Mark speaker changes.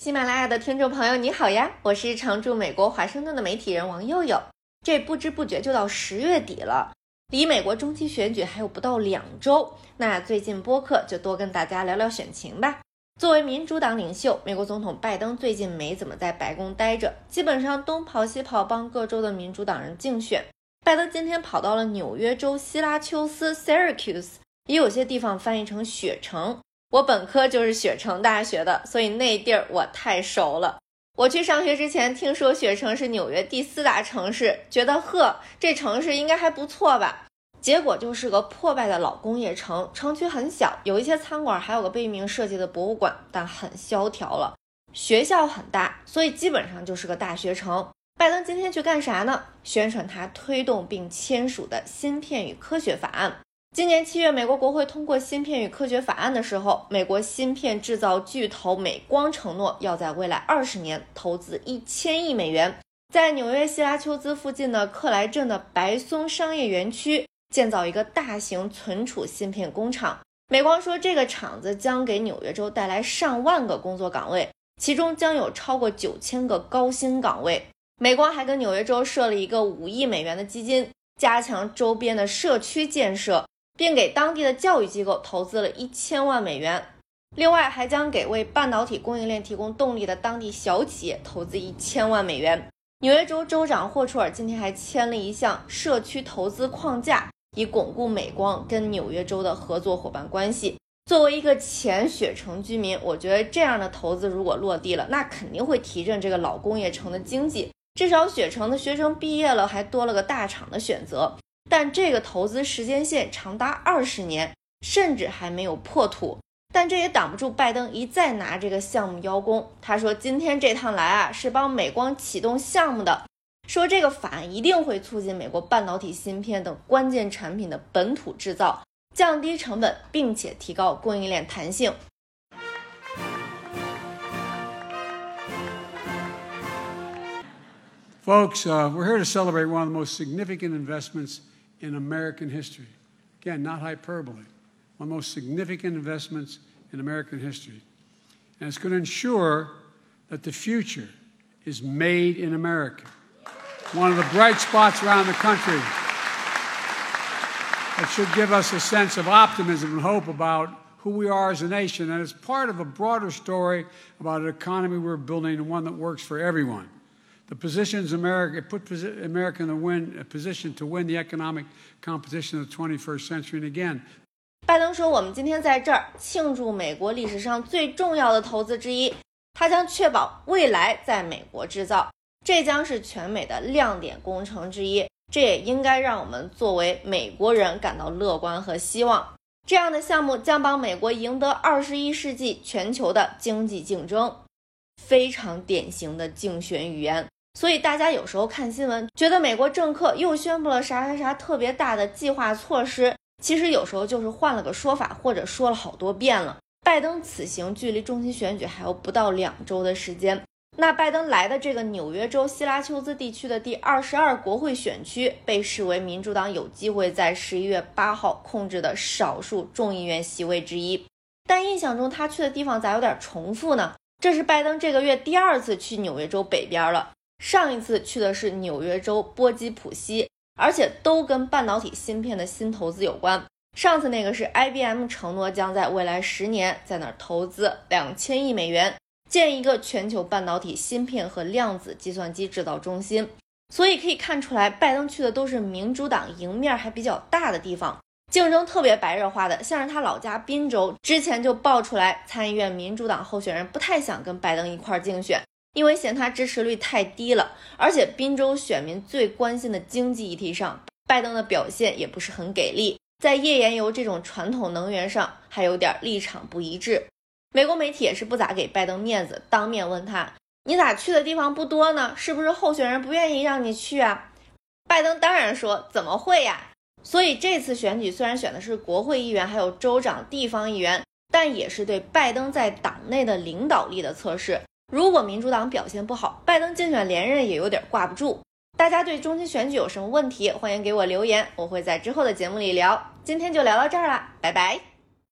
Speaker 1: 喜马拉雅的听众朋友，你好呀！我是常驻美国华盛顿的媒体人王佑佑。这不知不觉就到十月底了，离美国中期选举还有不到两周。那最近播客就多跟大家聊聊选情吧。作为民主党领袖，美国总统拜登最近没怎么在白宫待着，基本上东跑西跑帮各州的民主党人竞选。拜登今天跑到了纽约州希拉丘斯 （Syracuse），也有些地方翻译成雪城。我本科就是雪城大学的，所以那地儿我太熟了。我去上学之前听说雪城是纽约第四大城市，觉得呵，这城市应该还不错吧？结果就是个破败的老工业城，城区很小，有一些餐馆，还有个被命名设计的博物馆，但很萧条了。学校很大，所以基本上就是个大学城。拜登今天去干啥呢？宣传他推动并签署的芯片与科学法案。今年七月，美国国会通过芯片与科学法案的时候，美国芯片制造巨头美光承诺要在未来二十年投资一千亿美元，在纽约希拉丘兹附近的克莱镇的白松商业园区建造一个大型存储芯片工厂。美光说，这个厂子将给纽约州带来上万个工作岗位，其中将有超过九千个高薪岗位。美光还跟纽约州设了一个五亿美元的基金，加强周边的社区建设。并给当地的教育机构投资了一千万美元，另外还将给为半导体供应链提供动力的当地小企业投资一千万美元。纽约州州长霍楚尔今天还签了一项社区投资框架，以巩固美光跟纽约州的合作伙伴关系。作为一个前雪城居民，我觉得这样的投资如果落地了，那肯定会提振这个老工业城的经济，至少雪城的学生毕业了，还多了个大厂的选择。但这个投资时间线长达二十年，甚至还没有破土。但这也挡不住拜登一再拿这个项目邀功。他说：“今天这趟来啊，是帮美光启动项目的，说这个法案一定会促进美国半导体芯片等关键产品的本土制造，降低成本，并且提高供应链弹性。”
Speaker 2: Folks, we're here to celebrate one of the most significant investments. In American history. Again, not hyperbole. One of the most significant investments in American history. And it's going to ensure that the future is made in America. One of the bright spots around the country that should give us a sense of optimism and hope about who we are as a nation. And it's part of a broader story about an economy we're building and one that works for everyone. The positions America put America in the win a position to win the economic competition of the 21st century. And again,
Speaker 1: 拜登说：“我们今天在这儿庆祝美国历史上最重要的投资之一，它将确保未来在美国制造，这将是全美的亮点工程之一。这也应该让我们作为美国人感到乐观和希望。这样的项目将帮美国赢得二十一世纪全球的经济竞争。非常典型的竞选语言。”所以大家有时候看新闻，觉得美国政客又宣布了啥啥啥特别大的计划措施，其实有时候就是换了个说法，或者说了好多遍了。拜登此行距离中期选举还有不到两周的时间，那拜登来的这个纽约州希拉丘兹地区的第二十二国会选区，被视为民主党有机会在十一月八号控制的少数众议院席位之一。但印象中他去的地方咋有点重复呢？这是拜登这个月第二次去纽约州北边了。上一次去的是纽约州波基普西，而且都跟半导体芯片的新投资有关。上次那个是 IBM 承诺将在未来十年在那儿投资两千亿美元，建一个全球半导体芯片和量子计算机制造中心。所以可以看出来，拜登去的都是民主党赢面还比较大的地方，竞争特别白热化的。像是他老家宾州，之前就爆出来参议院民主党候选人不太想跟拜登一块儿竞选。因为嫌他支持率太低了，而且宾州选民最关心的经济议题上，拜登的表现也不是很给力，在页岩油这种传统能源上还有点立场不一致。美国媒体也是不咋给拜登面子，当面问他：“你咋去的地方不多呢？是不是候选人不愿意让你去啊？”拜登当然说：“怎么会呀？”所以这次选举虽然选的是国会议员，还有州长、地方议员，但也是对拜登在党内的领导力的测试。如果民主党表现不好，拜登竞选连任也有点挂不住。大家对中期选举有什么问题，欢迎给我留言，我会在之后的节目里聊。今天就聊到这儿了，拜拜。